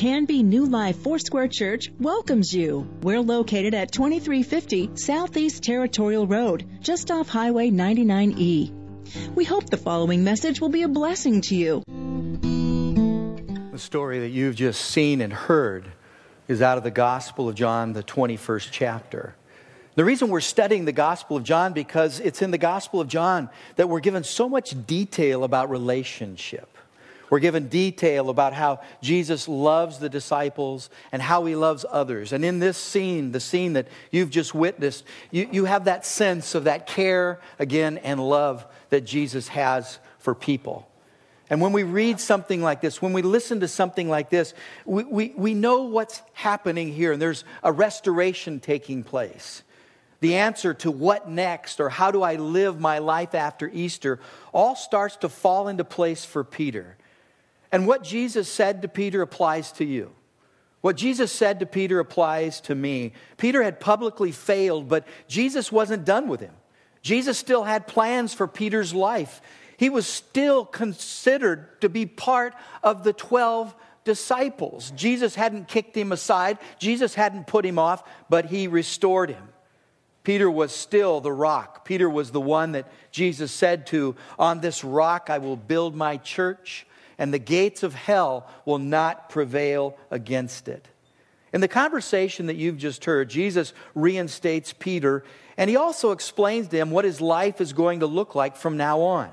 Canby New Life Foursquare Church welcomes you. We're located at 2350 Southeast Territorial Road, just off Highway 99E. We hope the following message will be a blessing to you. The story that you've just seen and heard is out of the Gospel of John, the 21st chapter. The reason we're studying the Gospel of John because it's in the Gospel of John that we're given so much detail about relationship. We're given detail about how Jesus loves the disciples and how he loves others. And in this scene, the scene that you've just witnessed, you, you have that sense of that care again and love that Jesus has for people. And when we read something like this, when we listen to something like this, we, we, we know what's happening here, and there's a restoration taking place. The answer to what next or how do I live my life after Easter all starts to fall into place for Peter. And what Jesus said to Peter applies to you. What Jesus said to Peter applies to me. Peter had publicly failed, but Jesus wasn't done with him. Jesus still had plans for Peter's life. He was still considered to be part of the 12 disciples. Jesus hadn't kicked him aside, Jesus hadn't put him off, but he restored him. Peter was still the rock. Peter was the one that Jesus said to, On this rock I will build my church, and the gates of hell will not prevail against it. In the conversation that you've just heard, Jesus reinstates Peter, and he also explains to him what his life is going to look like from now on.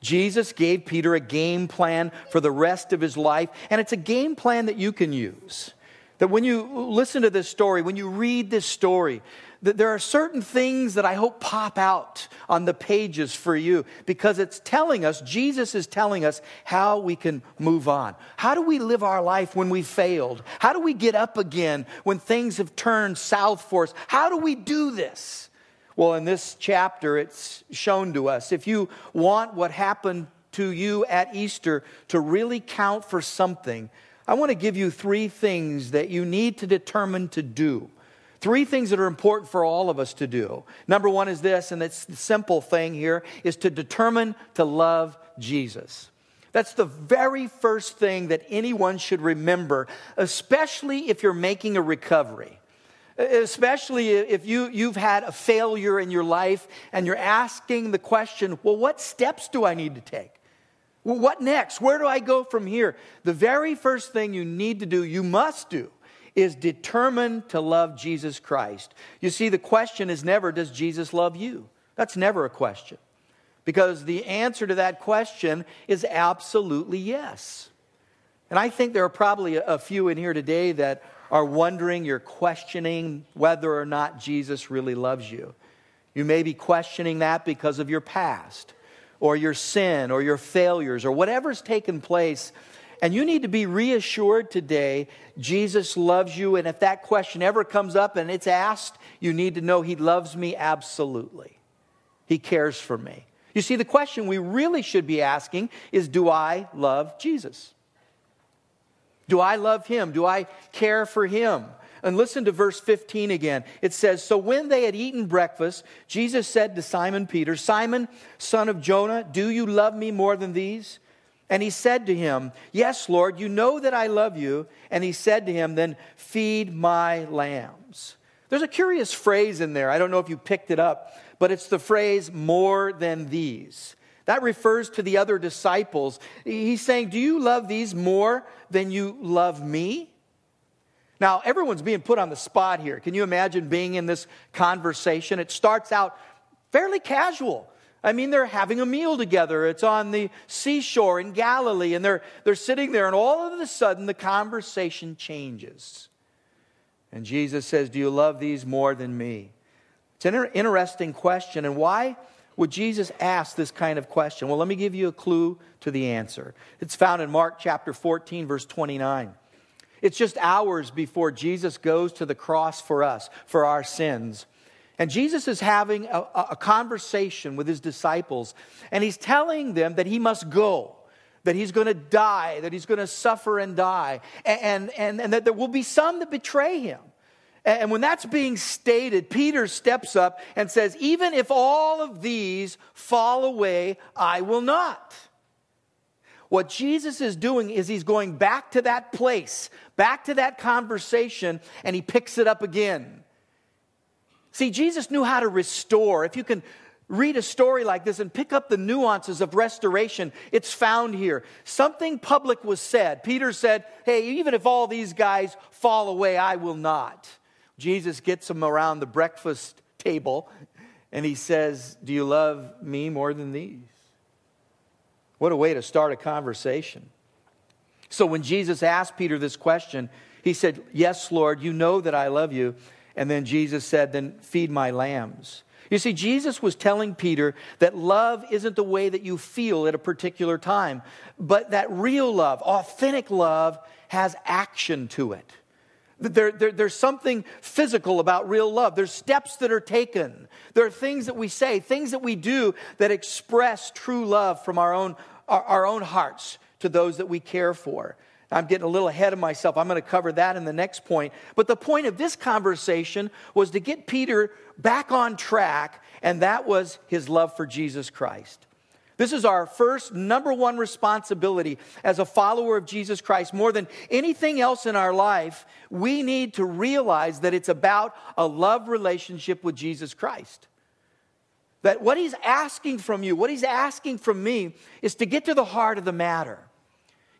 Jesus gave Peter a game plan for the rest of his life, and it's a game plan that you can use. That when you listen to this story, when you read this story, there are certain things that I hope pop out on the pages for you because it's telling us, Jesus is telling us how we can move on. How do we live our life when we failed? How do we get up again when things have turned south for us? How do we do this? Well, in this chapter, it's shown to us. If you want what happened to you at Easter to really count for something, I want to give you three things that you need to determine to do Three things that are important for all of us to do. Number one is this, and it's the simple thing here, is to determine to love Jesus. That's the very first thing that anyone should remember, especially if you're making a recovery. Especially if you, you've had a failure in your life and you're asking the question, well, what steps do I need to take? Well, what next? Where do I go from here? The very first thing you need to do, you must do, is determined to love Jesus Christ. You see, the question is never, does Jesus love you? That's never a question. Because the answer to that question is absolutely yes. And I think there are probably a few in here today that are wondering, you're questioning whether or not Jesus really loves you. You may be questioning that because of your past, or your sin, or your failures, or whatever's taken place and you need to be reassured today Jesus loves you. And if that question ever comes up and it's asked, you need to know He loves me absolutely. He cares for me. You see, the question we really should be asking is Do I love Jesus? Do I love Him? Do I care for Him? And listen to verse 15 again. It says, So when they had eaten breakfast, Jesus said to Simon Peter, Simon, son of Jonah, do you love me more than these? And he said to him, Yes, Lord, you know that I love you. And he said to him, Then feed my lambs. There's a curious phrase in there. I don't know if you picked it up, but it's the phrase more than these. That refers to the other disciples. He's saying, Do you love these more than you love me? Now, everyone's being put on the spot here. Can you imagine being in this conversation? It starts out fairly casual. I mean, they're having a meal together. It's on the seashore in Galilee, and they're, they're sitting there, and all of a sudden the conversation changes. And Jesus says, Do you love these more than me? It's an interesting question. And why would Jesus ask this kind of question? Well, let me give you a clue to the answer. It's found in Mark chapter 14, verse 29. It's just hours before Jesus goes to the cross for us, for our sins. And Jesus is having a, a, conversation with his disciples, and he's telling them that he must go, that he's going to die, that he's going to suffer and die, and, and, and that there will be some that betray him. And when that's being stated, Peter steps up and says, Even if all of these fall away, I will not. What Jesus is doing is he's going back to that place, back to that conversation, and he picks it up again. See, Jesus knew how to restore. If you can read a story like this and pick up the nuances of restoration, it's found here. Something public was said. Peter said, Hey, even if all these guys fall away, I will not. Jesus gets them around the breakfast table and he says, Do you love me more than these? What a way to start a conversation. So when Jesus asked Peter this question, he said, Yes, Lord, you know that I love you. And then Jesus said, Then feed my lambs. You see, Jesus was telling Peter that love isn't the way that you feel at a particular time, but that real love, authentic love, has action to it. There, there, there's something physical about real love. There's steps that are taken. There are things that we say, things that we do that express true love from our own, our, our own hearts to those that we care for. I'm getting a little ahead of myself. I'm going to cover that in the next point. But the point of this conversation was to get Peter back on track, and that was his love for Jesus Christ. This is our first number one responsibility as a follower of Jesus Christ. More than anything else in our life, we need to realize that it's about a love relationship with Jesus Christ. That what he's asking from you, what he's asking from me, is to get to the heart of the matter.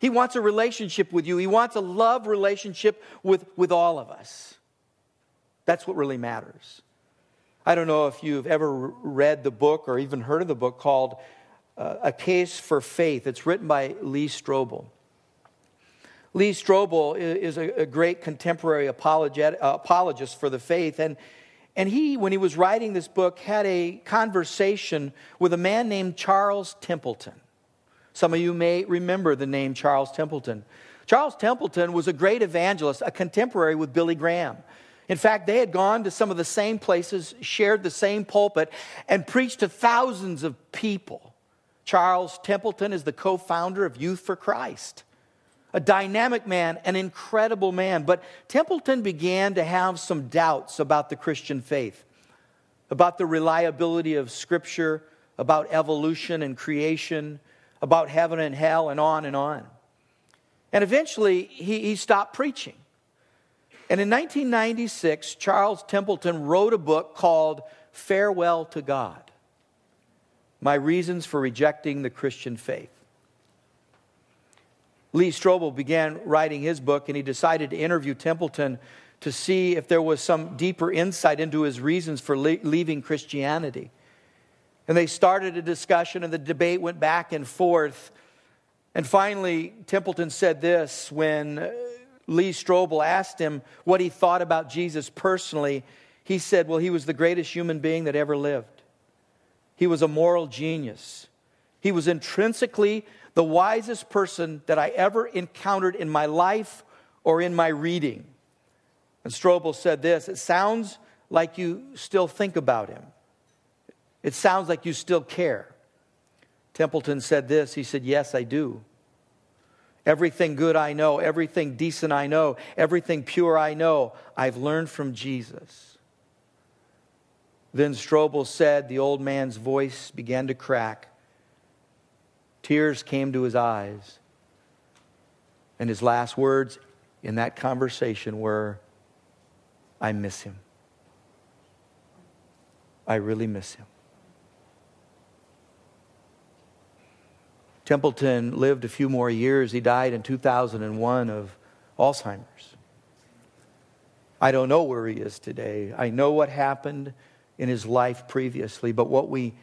He wants a relationship with you. He wants a love relationship with, with all of us. That's what really matters. I don't know if you've ever read the book or even heard of the book called uh, A Case for Faith. It's written by Lee Strobel. Lee Strobel is a, great contemporary uh, apologist for the faith, and, and he, when he was writing this book, had a conversation with a man named Charles Templeton. Some of you may remember the name Charles Templeton. Charles Templeton was a great evangelist, a contemporary with Billy Graham. In fact, they had gone to some of the same places, shared the same pulpit, and preached to thousands of people. Charles Templeton is the co founder of Youth for Christ. A dynamic man, an incredible man. But Templeton began to have some doubts about the Christian faith, about the reliability of Scripture, about evolution and creation, about heaven and hell, and on and on. And eventually, he, he stopped preaching. And in 1996, Charles Templeton wrote a book called Farewell to God My Reasons for Rejecting the Christian Faith. Lee Strobel began writing his book, and he decided to interview Templeton to see if there was some deeper insight into his reasons for leaving Christianity. And they started a discussion, and the debate went back and forth. And finally, Templeton said this when uh, Lee Strobel asked him what he thought about Jesus personally. He said, Well, he was the greatest human being that ever lived. He was a moral genius. He was intrinsically the wisest person that I ever encountered in my life or in my reading. And Strobel said this It sounds like you still think about him. It sounds like you still care. Templeton said this He said, Yes, I do. Everything good I know, everything decent I know, everything pure I know, I've learned from Jesus. Then Strobel said, the old man's voice began to crack. Tears came to his eyes. And his last words in that conversation were, I miss him. I really miss him. Templeton lived a few more years. He died in 2001 of Alzheimer's. I don't know where he is today. I know what happened in his life previously, but what we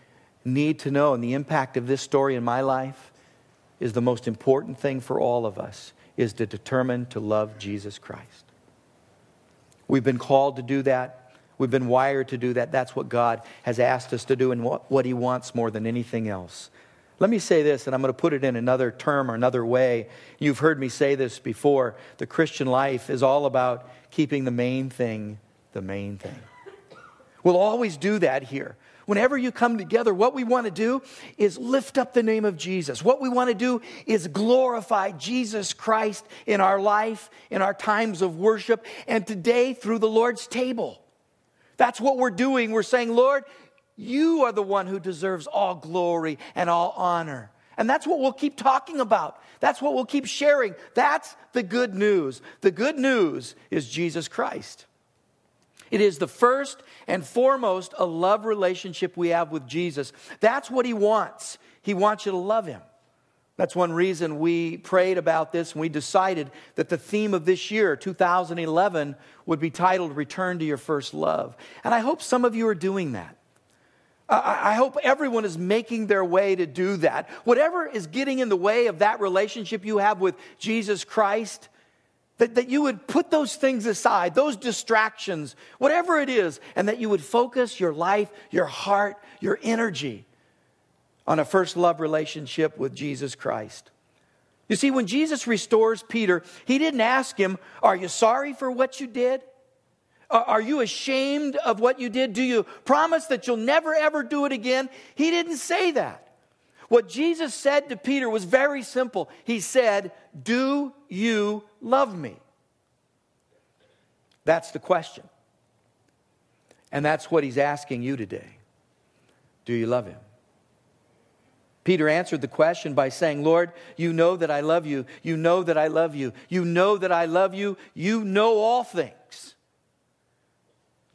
need to know and the impact of this story in my life is the most important thing for all of us is to determine to love Jesus Christ. We've been called to do that. We've been wired to do that. That's what God has asked us to do and what, what He wants more than anything else. Let me say this, and I'm going to put it in another term or another way. You've heard me say this before. The Christian life is all about keeping the main thing the main thing. We'll always do that here. Whenever you come together, what we want to do is lift up the name of Jesus. What we want to do is glorify Jesus Christ in our life, in our times of worship, and today through the Lord's table. That's what we're doing. We're saying, Lord, you are the one who deserves all glory and all honor. And that's what we'll keep talking about. That's what we'll keep sharing. That's the good news. The good news is Jesus Christ. It is the first and foremost a love relationship we have with Jesus. That's what he wants. He wants you to love him. That's one reason we prayed about this and we decided that the theme of this year, 2011, would be titled Return to Your First Love. And I hope some of you are doing that. I hope everyone is making their way to do that. Whatever is getting in the way of that relationship you have with Jesus Christ, that, that you would put those things aside, those distractions, whatever it is, and that you would focus your life, your heart, your energy on a first love relationship with Jesus Christ. You see, when Jesus restores Peter, he didn't ask him, Are you sorry for what you did? Are you ashamed of what you did? Do you promise that you'll never ever do it again? He didn't say that. What Jesus said to Peter was very simple. He said, Do you love me? That's the question. And that's what he's asking you today. Do you love him? Peter answered the question by saying, Lord, you know that I love you. You know that I love you. You know that I love you. You know all things.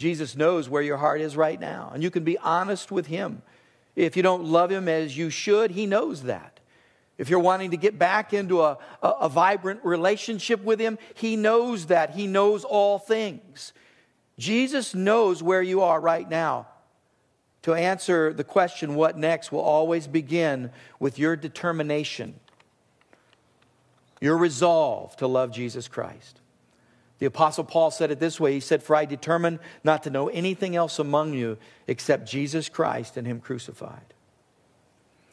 Jesus knows where your heart is right now, and you can be honest with Him. If you don't love Him as you should, He knows that. If you're wanting to get back into a, a, a vibrant relationship with Him, He knows that. He knows all things. Jesus knows where you are right now. To answer the question, what next, will always begin with your determination, your resolve to love Jesus Christ. The Apostle Paul said it this way He said, For I determined not to know anything else among you except Jesus Christ and Him crucified.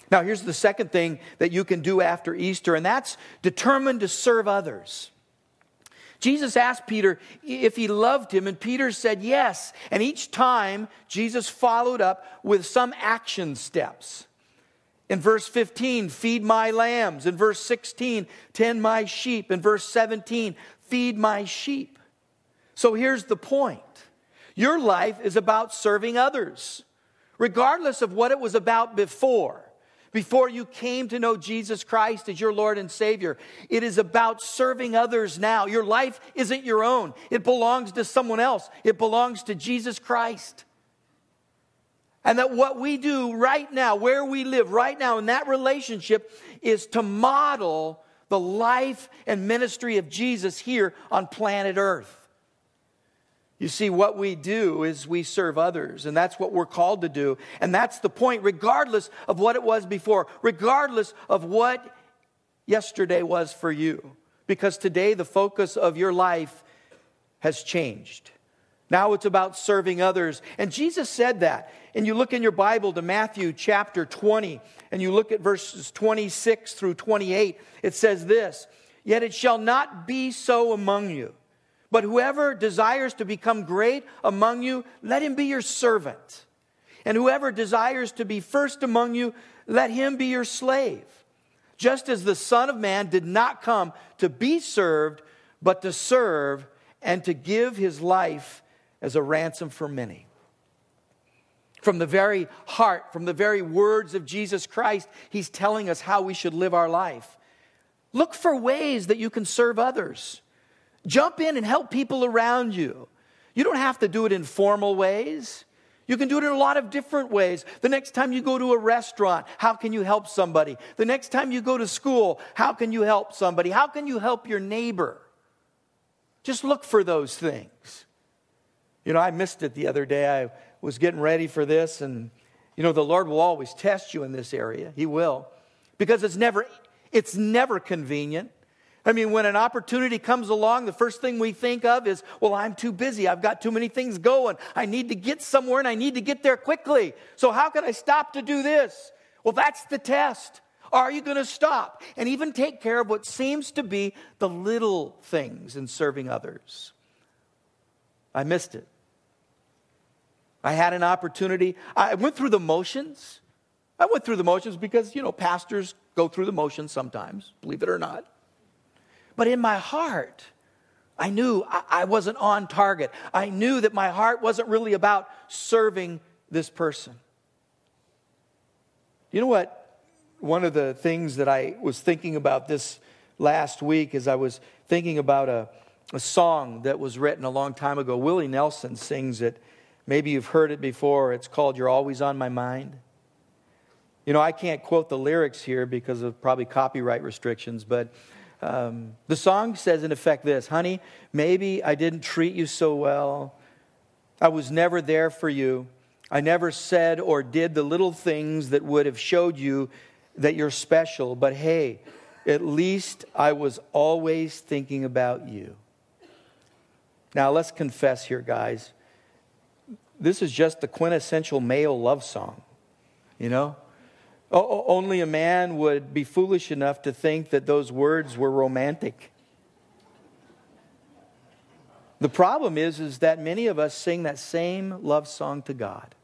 Now, here's the second thing that you can do after Easter, and that's determined to serve others. Jesus asked Peter if he loved him, and Peter said yes. And each time, Jesus followed up with some action steps. In verse 15, feed my lambs. In verse 16, tend my sheep. In verse 17, feed my sheep. So here's the point your life is about serving others, regardless of what it was about before. Before you came to know Jesus Christ as your Lord and Savior, it is about serving others now. Your life isn't your own, it belongs to someone else, it belongs to Jesus Christ. And that what we do right now, where we live right now in that relationship, is to model the life and ministry of Jesus here on planet Earth. You see, what we do is we serve others, and that's what we're called to do. And that's the point, regardless of what it was before, regardless of what yesterday was for you. Because today, the focus of your life has changed. Now it's about serving others. And Jesus said that. And you look in your Bible to Matthew chapter 20, and you look at verses 26 through 28, it says this Yet it shall not be so among you. But whoever desires to become great among you, let him be your servant. And whoever desires to be first among you, let him be your slave. Just as the Son of Man did not come to be served, but to serve and to give his life as a ransom for many. From the very heart, from the very words of Jesus Christ, he's telling us how we should live our life. Look for ways that you can serve others. Jump in and help people around you. You don't have to do it in formal ways. You can do it in a lot of different ways. The next time you go to a restaurant, how can you help somebody? The next time you go to school, how can you help somebody? How can you help your neighbor? Just look for those things. You know, I missed it the other day. I was getting ready for this, and you know, the Lord will always test you in this area. He will. Because it's never it's never convenient. I mean, when an opportunity comes along, the first thing we think of is, well, I'm too busy. I've got too many things going. I need to get somewhere and I need to get there quickly. So, how can I stop to do this? Well, that's the test. Are you going to stop and even take care of what seems to be the little things in serving others? I missed it. I had an opportunity. I went through the motions. I went through the motions because, you know, pastors go through the motions sometimes, believe it or not. But in my heart, I knew I wasn't on target. I knew that my heart wasn't really about serving this person. You know what one of the things that I was thinking about this last week as I was thinking about a, a song that was written a long time ago. Willie Nelson sings it. Maybe you've heard it before. It's called You're Always on My Mind. You know, I can't quote the lyrics here because of probably copyright restrictions, but um, the song says, in effect, this Honey, maybe I didn't treat you so well. I was never there for you. I never said or did the little things that would have showed you that you're special, but hey, at least I was always thinking about you. Now, let's confess here, guys. This is just the quintessential male love song, you know? Only a man would be foolish enough to think that those words were romantic. The problem is, is that many of us sing that same love song to God.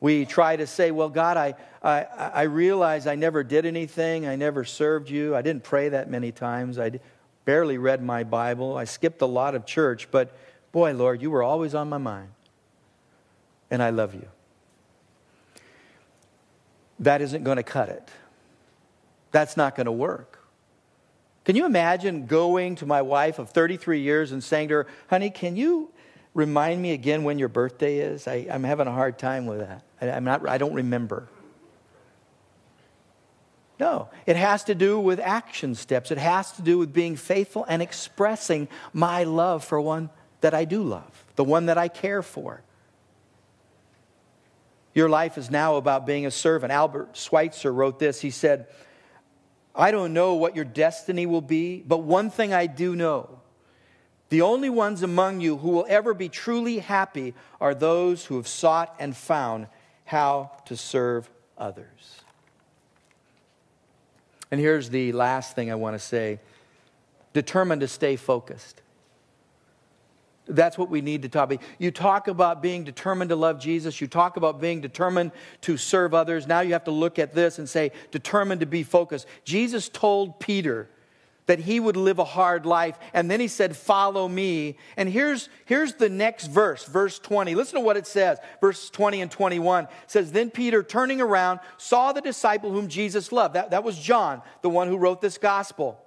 We try to say, Well, God, I, I, I realize I never did anything. I never served you. I didn't pray that many times. I barely read my Bible. I skipped a lot of church. But boy, Lord, you were always on my mind. And I love you. That isn't going to cut it. That's not going to work. Can you imagine going to my wife of 33 years and saying to her, honey, can you remind me again when your birthday is? I, am having a hard time with that. I, I'm not, I don't remember. No, it has to do with action steps. It has to do with being faithful and expressing my love for one that I do love, the one that I care for. Your life is now about being a servant. Albert Schweitzer wrote this. He said, I don't know what your destiny will be, but one thing I do know the only ones among you who will ever be truly happy are those who have sought and found how to serve others. And here's the last thing I want to say determined to stay focused. That's what we need to talk about. You talk about being determined to love Jesus. You talk about being determined to serve others. Now you have to look at this and say, determined to be focused. Jesus told Peter that he would live a hard life. And then he said, Follow me. And here's, here's the next verse, verse 20. Listen to what it says. Verse 20 and 21 says, Then Peter, turning around, saw the disciple whom Jesus loved. That, that was John, the one who wrote this gospel,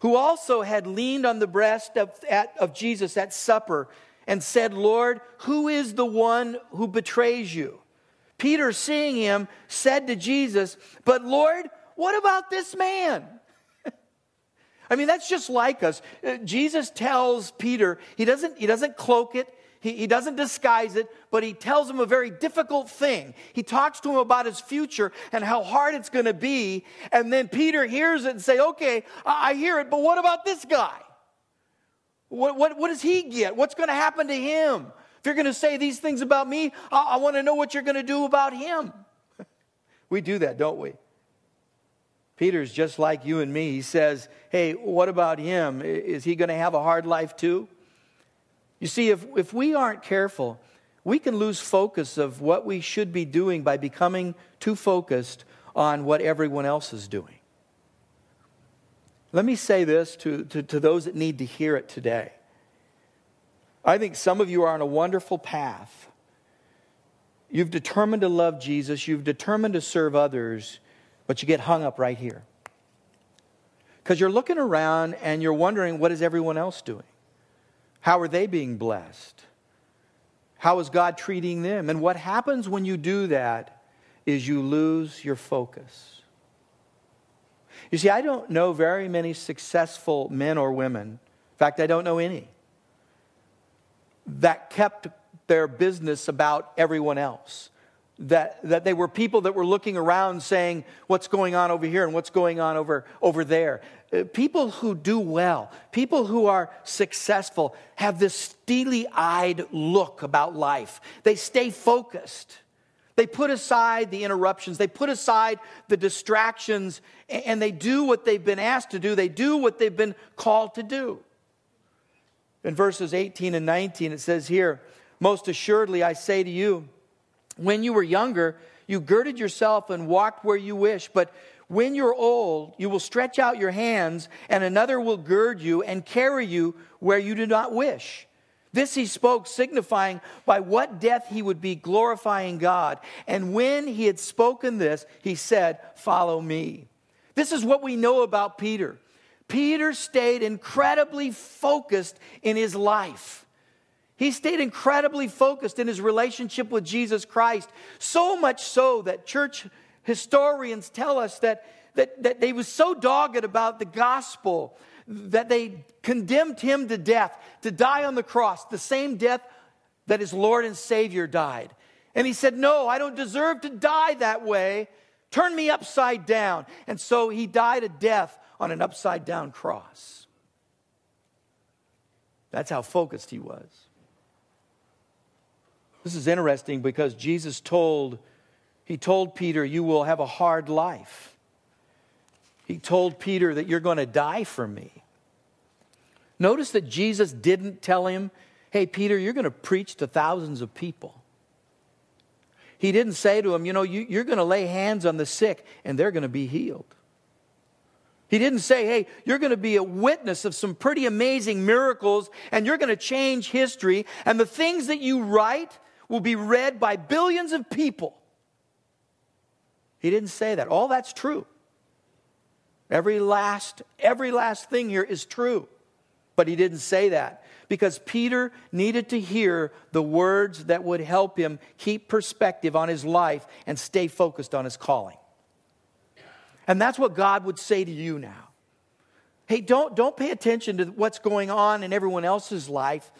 who also had leaned on the breast of, at, of Jesus at supper and said, Lord, who is the one who betrays you? Peter, seeing him, said to Jesus, But Lord, what about this man? I mean, that's just like us. Uh, Jesus tells Peter, he doesn't, he doesn't cloak it, he, he doesn't disguise it, but he tells him a very difficult thing. He talks to him about his future and how hard it's going to be. And then Peter hears it and say, okay, I, I hear it, but what about this guy? What, what, what does he get? What's going to happen to him? If you're going to say these things about me, I, I want to know what you're going to do about him. we do that, don't we? Peter's just like you and me. He says, Hey, what about him? Is he going to have a hard life too? You see, if, if we aren't careful, we can lose focus of what we should be doing by becoming too focused on what everyone else is doing. Let me say this to, to, to those that need to hear it today. I think some of you are on a wonderful path. You've determined to love Jesus, you've determined to serve others but you get hung up right here. Because you're looking around and you're wondering, what is everyone else doing? How are they being blessed? How is God treating them? And what happens when you do that is you lose your focus. You see, I don't know very many successful men or women. In fact, I don't know any that kept their business about everyone else that, that they were people that were looking around saying, What's going on over here and what's going on over, over there? Uh, people who do well, people who are successful, have this steely eyed look about life. They stay focused. They put aside the interruptions, they put aside the distractions, and they do what they've been asked to do. They do what they've been called to do. In verses 18 and 19, it says here, Most assuredly, I say to you, when you were younger, you girded yourself and walked where you wish, but when you're old, you will stretch out your hands, and another will gird you and carry you where you do not wish. This he spoke, signifying by what death he would be glorifying God. And when he had spoken this, he said, Follow me. This is what we know about Peter. Peter stayed incredibly focused in his life. He stayed incredibly focused in his relationship with Jesus Christ, so much so that church historians tell us that, that, that they was so dogged about the gospel that they condemned him to death, to die on the cross, the same death that his Lord and Savior died. And he said, No, I don't deserve to die that way. Turn me upside down. And so he died a death on an upside down cross. That's how focused he was. This is interesting because Jesus told he told Peter, "You will have a hard life." He told Peter that you're going to die for me. Notice that Jesus didn't tell him, "Hey Peter, you're going to preach to thousands of people." He didn't say to him, "You know, you, are going to lay hands on the sick and they're going to be healed." He didn't say, hey, you're going to be a witness of some pretty amazing miracles and you're going to change history, and the things that you write will be read by billions of people. He didn't say that. All that's true. Every last, every last thing here is true. But he didn't say that because Peter needed to hear the words that would help him keep perspective on his life and stay focused on his calling. And that's what God would say to you now. Hey, don't, don't pay attention to what's going on in everyone else's life.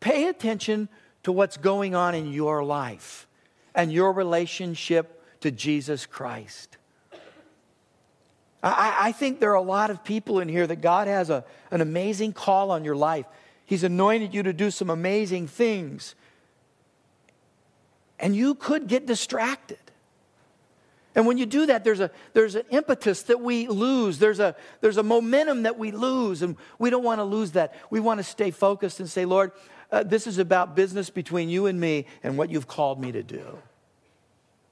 Pay attention to what's going on in your life and your relationship to Jesus Christ. I, I think there are a lot of people in here that God has a, an amazing call on your life. He's anointed you to do some amazing things. And you could get distracted. And when you do that, there's, a, there's an impetus that we lose. There's a, there's a momentum that we lose, and we don't want to lose that. We want to stay focused and say, Lord, uh, this is about business between you and me and what you've called me to do.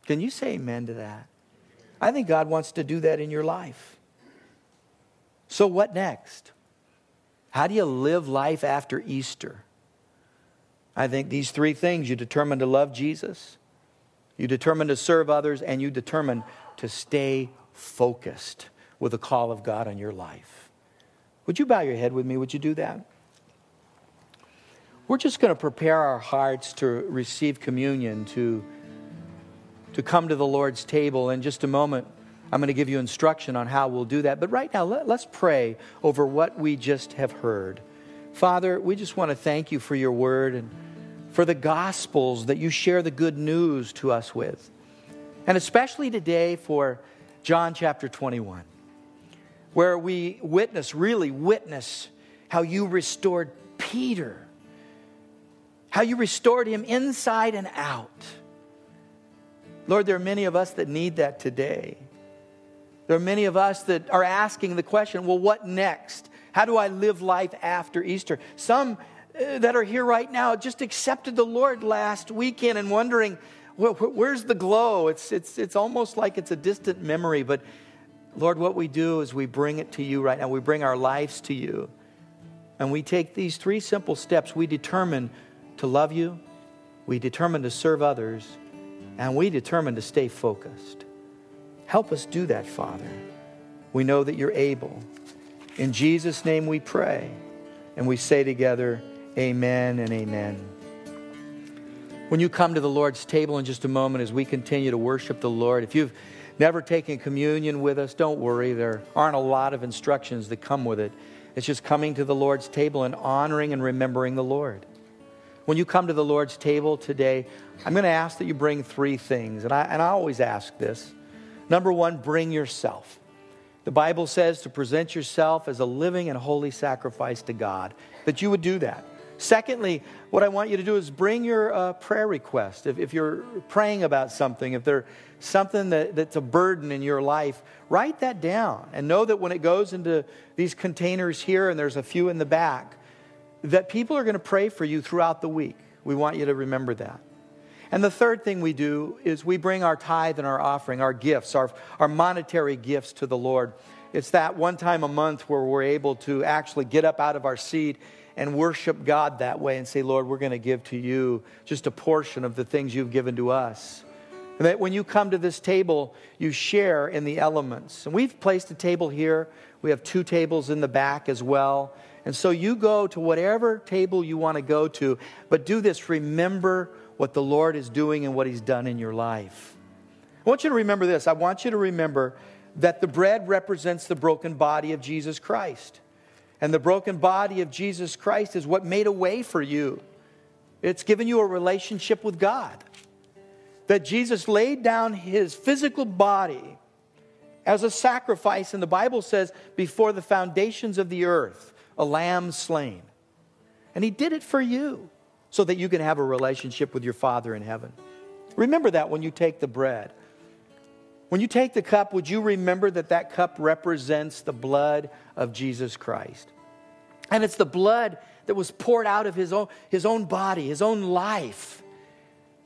Can you say amen to that? I think God wants to do that in your life. So, what next? How do you live life after Easter? I think these three things you determine to love Jesus you determine to serve others, and you determine to stay focused with the call of God on your life. Would you bow your head with me? Would you do that? We're just going to prepare our hearts to receive communion, to, to come to the Lord's table. In just a moment, I'm going to give you instruction on how we'll do that. But right now, let, let's pray over what we just have heard. Father, we just want to thank you for your word and for the gospels that you share the good news to us with. And especially today for John chapter 21, where we witness, really witness, how you restored Peter, how you restored him inside and out. Lord, there are many of us that need that today. There are many of us that are asking the question well, what next? How do I live life after Easter? Some uh, that are here right now just accepted the Lord last weekend and wondering, well, where's the glow? It's, it's, it's almost like it's a distant memory. But Lord, what we do is we bring it to you right now. We bring our lives to you. And we take these three simple steps. We determine to love you, we determine to serve others, and we determine to stay focused. Help us do that, Father. We know that you're able. In Jesus' name we pray. And we say together, Amen and amen. When you come to the Lord's table in just a moment as we continue to worship the Lord, if you've never taken communion with us, don't worry. There aren't a lot of instructions that come with it. It's just coming to the Lord's table and honoring and remembering the Lord. When you come to the Lord's table today, I'm going to ask that you bring three things. And I, and I always ask this. Number one, bring yourself. The Bible says to present yourself as a living and holy sacrifice to God, that you would do that. Secondly, what I want you to do is bring your uh, prayer request. If, if, you're praying about something, if there's something that, that's a burden in your life, write that down and know that when it goes into these containers here and there's a few in the back, that people are going to pray for you throughout the week. We want you to remember that. And the third thing we do is we bring our tithe and our offering, our gifts, our, our monetary gifts to the Lord. It's that one time a month where we're able to actually get up out of our seat and worship God that way and say, Lord, we're going to give to you just a portion of the things you've given to us. And that when you come to this table, you share in the elements. And we've placed a table here. We have two tables in the back as well. And so you go to whatever table you want to go to, but do this. Remember what the Lord is doing and what He's done in your life. I want you to remember this. I want you to remember that the bread represents the broken body of Jesus Christ. And the broken body of Jesus Christ is what made a way for you. It's given you a relationship with God. That Jesus laid down his physical body as a sacrifice, and the Bible says, before the foundations of the earth, a lamb slain. And he did it for you so that you can have a relationship with your Father in heaven. Remember that when you take the bread. When you take the cup, would you remember that that cup represents the blood of Jesus Christ? And it's the blood that was poured out of his own, his own body, his own life,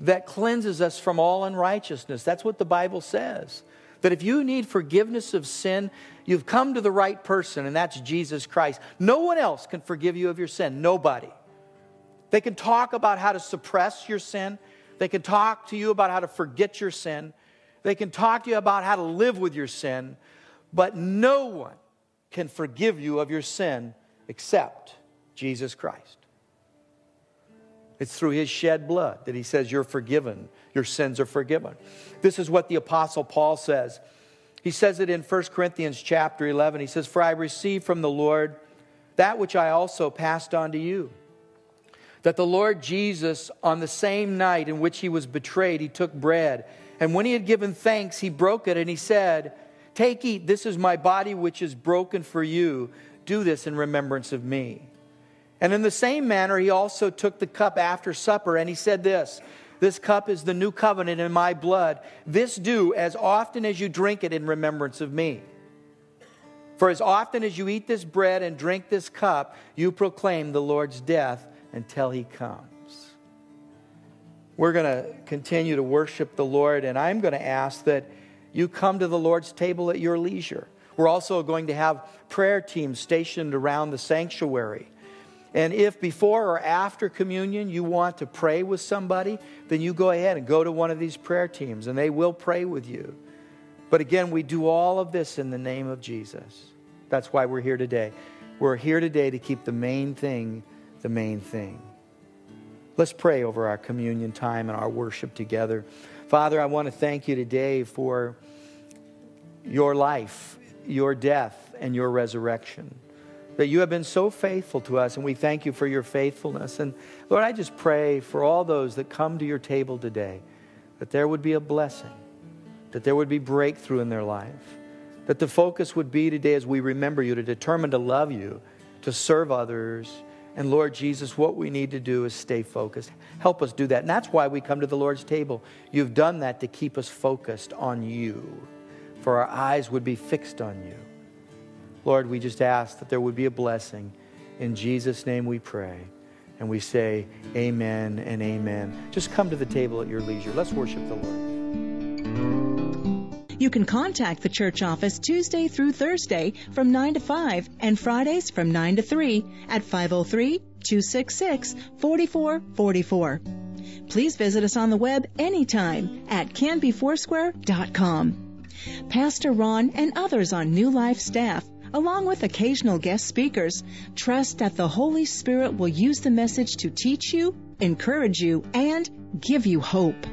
that cleanses us from all unrighteousness. That's what the Bible says. That if you need forgiveness of sin, you've come to the right person, and that's Jesus Christ. No one else can forgive you of your sin. Nobody. They can talk about how to suppress your sin, they can talk to you about how to forget your sin. They can talk to you about how to live with your sin, but no one can forgive you of your sin except Jesus Christ. It's through his shed blood that he says you're forgiven, your sins are forgiven. This is what the apostle Paul says. He says it in 1 Corinthians chapter 11. He says, "For I received from the Lord that which I also passed on to you." That the Lord Jesus, on the same night in which he was betrayed, he took bread. And when he had given thanks, he broke it and he said, Take, eat, this is my body which is broken for you. Do this in remembrance of me. And in the same manner, he also took the cup after supper and he said this This cup is the new covenant in my blood. This do as often as you drink it in remembrance of me. For as often as you eat this bread and drink this cup, you proclaim the Lord's death until he comes. We're going to continue to worship the Lord, and I'm going to ask that you come to the Lord's table at your leisure. We're also going to have prayer teams stationed around the sanctuary. And if before or after communion you want to pray with somebody, then you go ahead and go to one of these prayer teams, and they will pray with you. But again, we do all of this in the name of Jesus. That's why we're here today. We're here today to keep the main thing the main thing. Let's pray over our communion time and our worship together. Father, I want to thank you today for your life, your death, and your resurrection. That you have been so faithful to us, and we thank you for your faithfulness. And Lord, I just pray for all those that come to your table today that there would be a blessing, that there would be breakthrough in their life, that the focus would be today as we remember you to determine to love you, to serve others, and Lord Jesus, what we need to do is stay focused. Help us do that. And that's why we come to the Lord's table. You've done that to keep us focused on you, for our eyes would be fixed on you. Lord, we just ask that there would be a blessing. In Jesus' name we pray. And we say, Amen and Amen. Just come to the table at your leisure. Let's worship the Lord. You can contact the church office Tuesday through Thursday from 9 to 5 and Fridays from 9 to 3 at 503 266 4444. Please visit us on the web anytime at canbyfoursquare.com. Pastor Ron and others on New Life staff, along with occasional guest speakers, trust that the Holy Spirit will use the message to teach you, encourage you, and give you hope.